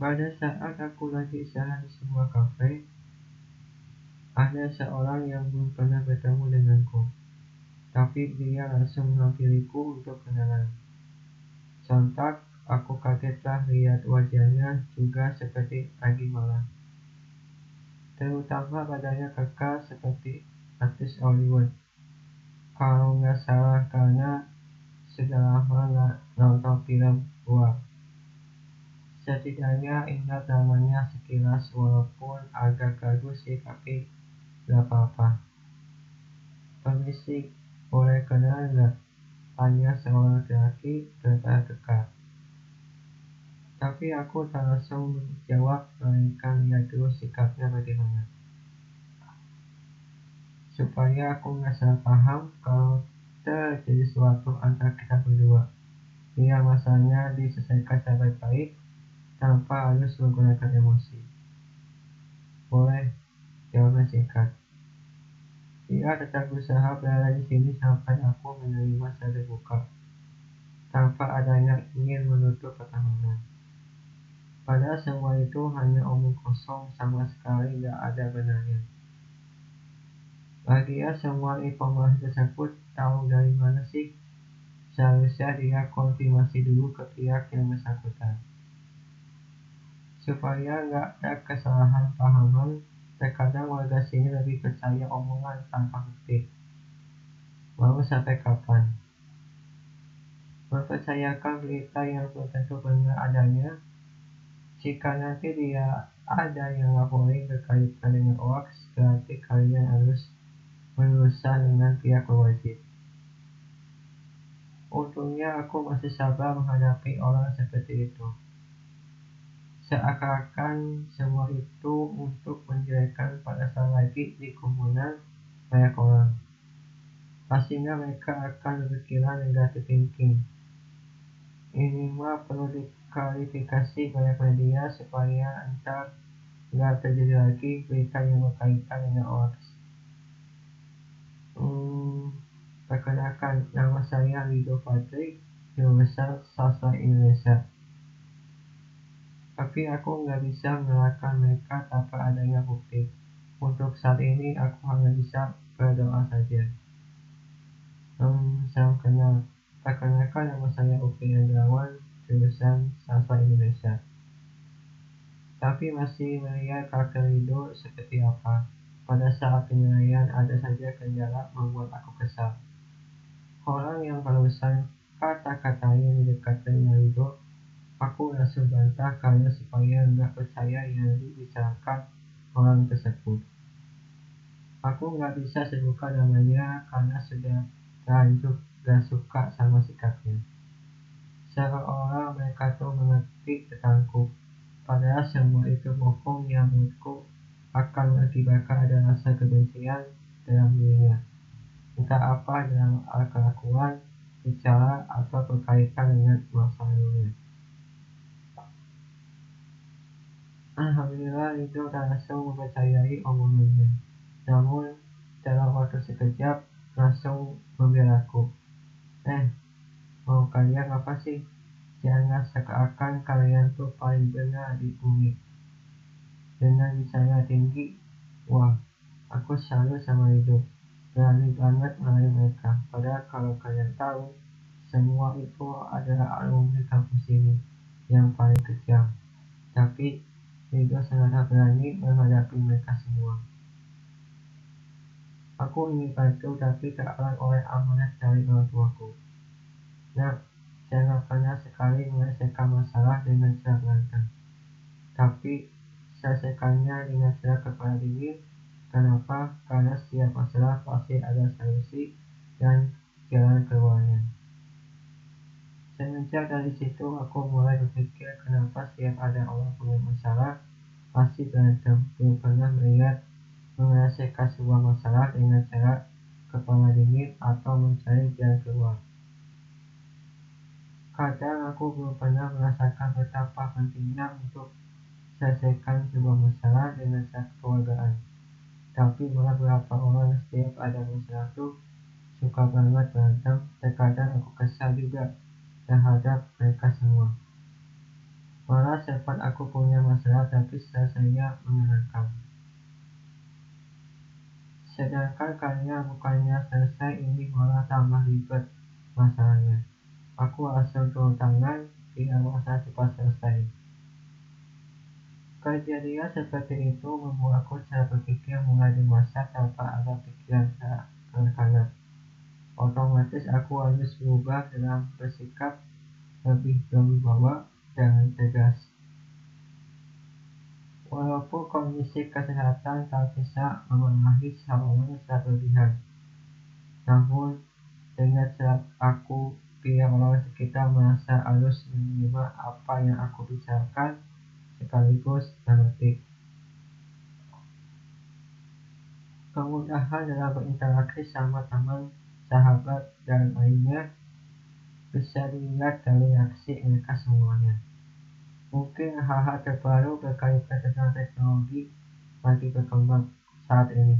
Pada saat aku lagi istirahat di sebuah kafe, ada seorang yang belum pernah bertemu denganku, tapi dia langsung menghampiriku untuk kenalan. Sontak, aku kagetlah lihat wajahnya juga seperti pagi malam. Terutama badannya kekal seperti artis Hollywood. Kalau nggak salah karena sudah lama nggak nonton film gua. Setidaknya ingat namanya sekilas walaupun agak ragu sih tapi gak apa-apa. Permisi, boleh kenal nggak? Tanya seorang laki-laki bertanya dekat. Tapi aku tak langsung menjawab, melainkan lihat dulu sikapnya bagaimana. Supaya aku nggak salah paham kalau terjadi sesuatu antara kita berdua. Biar masalahnya diselesaikan secara baik tanpa harus menggunakan emosi. Boleh, jawabnya singkat. Dia tetap berusaha berada di sini sampai aku menerima secara terbuka, tanpa adanya ingin menutup pertemanan. Padahal semua itu hanya omong kosong sama sekali tidak ada benarnya. Bahagia semua informasi tersebut tahu dari mana sih? Seharusnya dia konfirmasi dulu ke pihak yang bersangkutan. Supaya nggak ada kesalahan pahaman, terkadang warga sini lebih percaya omongan tanpa bukti. Mau sampai kapan? Mempercayakan berita yang belum tentu benar adanya, jika nanti dia ada yang laporin berkaitan dengan hoax, berarti kalian harus berurusan dengan pihak berwajib. Untungnya aku masih sabar menghadapi orang seperti itu. Seakan-akan semua itu untuk menjelekkan pada saat lagi di kerumunan banyak orang. Pastinya mereka akan berpikiran negatif thinking. Ini mah perlu diklarifikasi banyak media supaya entar nggak terjadi lagi berita yang berkaitan dengan hoax. Hmm, perkenalkan, nama saya Rido Patrick, Guru Besar Sastra Indonesia. Tapi aku nggak bisa mengalahkan mereka tanpa adanya bukti. Untuk saat ini, aku hanya bisa berdoa saja. Hmm, salam kenal. Perkenalkan, nama saya Upi Andrawan, jurusan Sastra Indonesia. Tapi masih melihat karakter Rido seperti apa. Pada saat penilaian ada saja kendala membuat aku kesal. Orang yang barusan kata-katanya mendekatkan Ridho, aku langsung bantah karena supaya nggak percaya yang dibicarakan orang tersebut. Aku nggak bisa sebutkan namanya karena sudah terlanjur gak suka sama sikapnya. Seolah mereka tuh mengerti tentangku, padahal semua itu bohong yang menurutku akan mengakibatkan ada rasa kebencian dalam dirinya. Entah apa dalam kelakuan, bicara, atau berkaitan dengan masa lalunya. Alhamdulillah itu langsung mempercayai omongannya. Namun, dalam waktu sekejap, langsung membelaku. Eh, mau kalian apa sih? Jangan seakan kalian tuh paling benar di bumi dengan misalnya tinggi wah aku selalu sama itu berani banget melayan mereka padahal kalau kalian tahu semua itu adalah alumni kampus ini yang paling kejam tapi itu sangat berani menghadapi mereka semua aku ingin bantu tapi terhalang oleh amanat dari orang tuaku nah jangan pernah sekali menyelesaikan masalah dengan cara berantem tapi selesaikannya dengan cara kepala dingin. Kenapa? Karena setiap masalah pasti ada solusi dan jalan keluarnya. Semenjak dari situ aku mulai berpikir kenapa setiap ada orang punya masalah pasti berantem. Belum pernah melihat menyelesaikan sebuah masalah dengan cara kepala dingin atau mencari jalan keluar. Kadang aku belum pernah merasakan betapa pentingnya untuk selesaikan sebuah masalah dengan cara kekeluargaan. Tapi malah beberapa orang setiap ada masalah tuh suka banget berantem. Terkadang aku kesal juga terhadap mereka semua. Malah sempat aku punya masalah tapi selesainya menyenangkan. Sedangkan kalian bukannya selesai ini malah tambah ribet masalahnya. Aku asal turun tangan, tidak merasa cepat selesai. Kejadian seperti itu membuatku cara berpikir mulai masa tanpa ada pikiran. Otomatis aku harus berubah dalam bersikap lebih berwibawa dan tegas. Walaupun kondisi kesehatan tak bisa memenuhi seorang secara berlebihan, namun dengan saat aku pihak orang sekitar merasa harus menerima apa yang aku bicarakan sekaligus mengerti. Kemudahan dalam berinteraksi sama teman, sahabat, dan lainnya bisa dilihat dari reaksi mereka semuanya. Mungkin hal-hal terbaru berkaitan dengan teknologi lagi berkembang saat ini.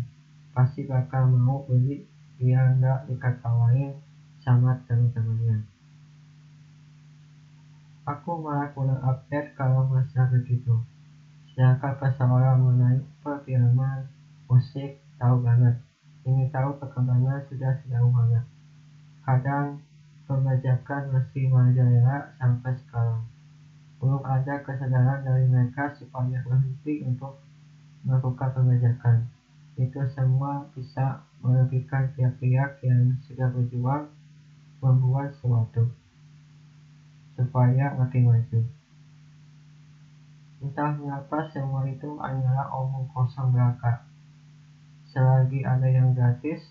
Pasti bakal mau beli biar nggak diketawain sama teman-temannya. Aku malah kurang update kalau masa begitu. Sedangkan seseorang mengenai perfilman, musik, tahu banget. Ingin tahu perkembangan sudah sejauh mana. Kadang pembajakan masih merajalela sampai sekarang belum ada kesadaran dari mereka supaya berhenti untuk melakukan pembajakan. Itu semua bisa merugikan pihak-pihak yang sudah berjuang membuat sesuatu supaya makin maju. Entah mengapa semua itu hanyalah omong kosong belaka. Selagi ada yang gratis,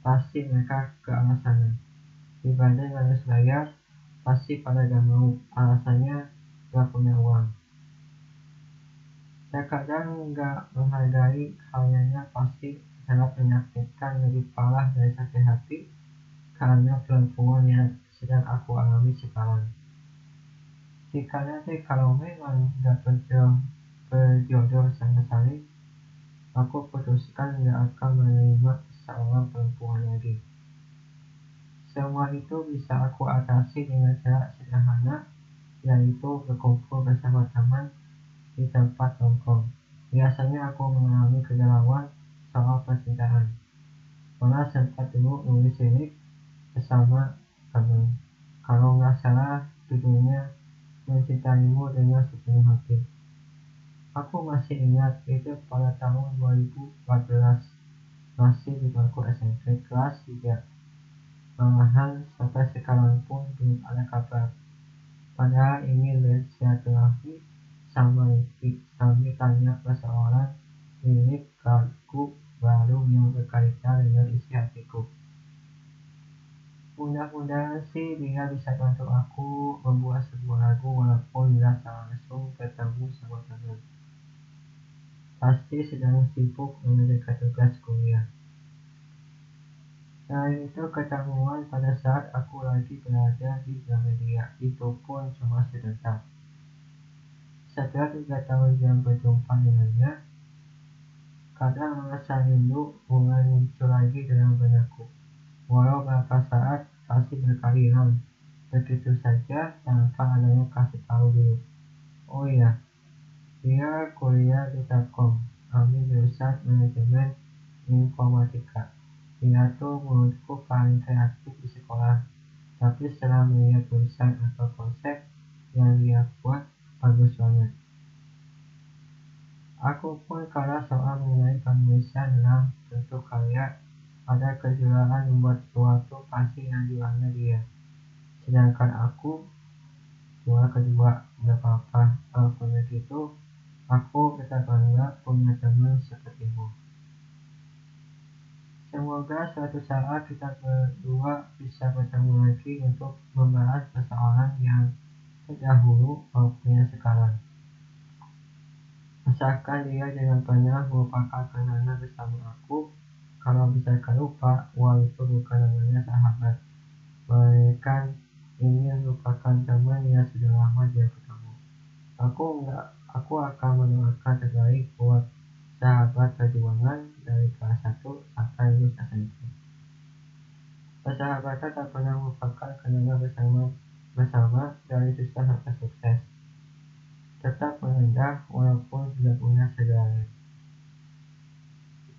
pasti mereka ke arah sana. Dibanding harus bayar, pasti pada gak mau. Alasannya gak punya uang. Terkadang nggak menghargai halnya pasti sangat menyakitkan lebih parah dari sakit hati karena perempuan yang sedang aku alami sekarang. Jika nanti kalau memang nggak berjodoh, berjodoh sama sekali, aku putuskan nggak akan menerima seorang perempuan lagi. Semua itu bisa aku atasi dengan cara sederhana yaitu berkumpul bersama teman di tempat nongkrong. Biasanya aku mengalami kegalauan soal percintaan. Pernah sempat dulu nulis ini bersama teman. Kalau nggak salah, judulnya Mencintaimu dengan sepenuh hati. Aku masih ingat itu pada tahun 2014, masih di bangku SMP kelas 3. Malahan sampai sekarang pun belum ada kabar Padahal ini bersilaturahmi sama Rifki sambil tanya seorang milik lagu baru yang berkaitan dengan isi hatiku. Mudah-mudahan sih dia bisa bantu aku membuat sebuah lagu walaupun tidak langsung ketemu. Pasti sedang sibuk mengerjakan tugas kuliah. Selain itu ketemuan pada saat aku lagi berada di Gramedia, itu pun cuma sebentar. Setelah tiga tahun yang berjumpa dengannya, kadang rasa rindu mulai muncul lagi dalam benakku. Walau beberapa saat pasti berkalian, begitu saja tanpa adanya kasih tahu dulu. Oh iya, dia kuliah di Telkom, ambil jurusan manajemen informatika. Dia tuh menurutku paling kreatif di sekolah. Tapi setelah melihat tulisan atau konsep yang dia buat, bagus banget. Aku pun kalah soal mengenai penulisan dalam bentuk karya. Ada kejuaraan membuat sesuatu pasti yang jualnya dia. Sedangkan aku juara kedua, gak apa-apa. Walaupun begitu, aku bangga punya teman sepertimu. Semoga suatu saat kita berdua bisa bertemu lagi untuk membahas persoalan yang terdahulu maupun yang sekarang. Asalkan dia jangan pernah melupakan kenangan bersama aku. Kalau bisa lupa, itu bukan namanya sahabat. Melainkan ini merupakan teman yang sudah lama dia ketemu. Aku enggak, aku akan mendoakan terbaik buat sahabat perjuangan dari kelas 1 sampai lulus SMP. Persahabatan tak pernah merupakan kenangan bersama bersama dari susah sampai sukses. tetap merendah walaupun sudah punya segala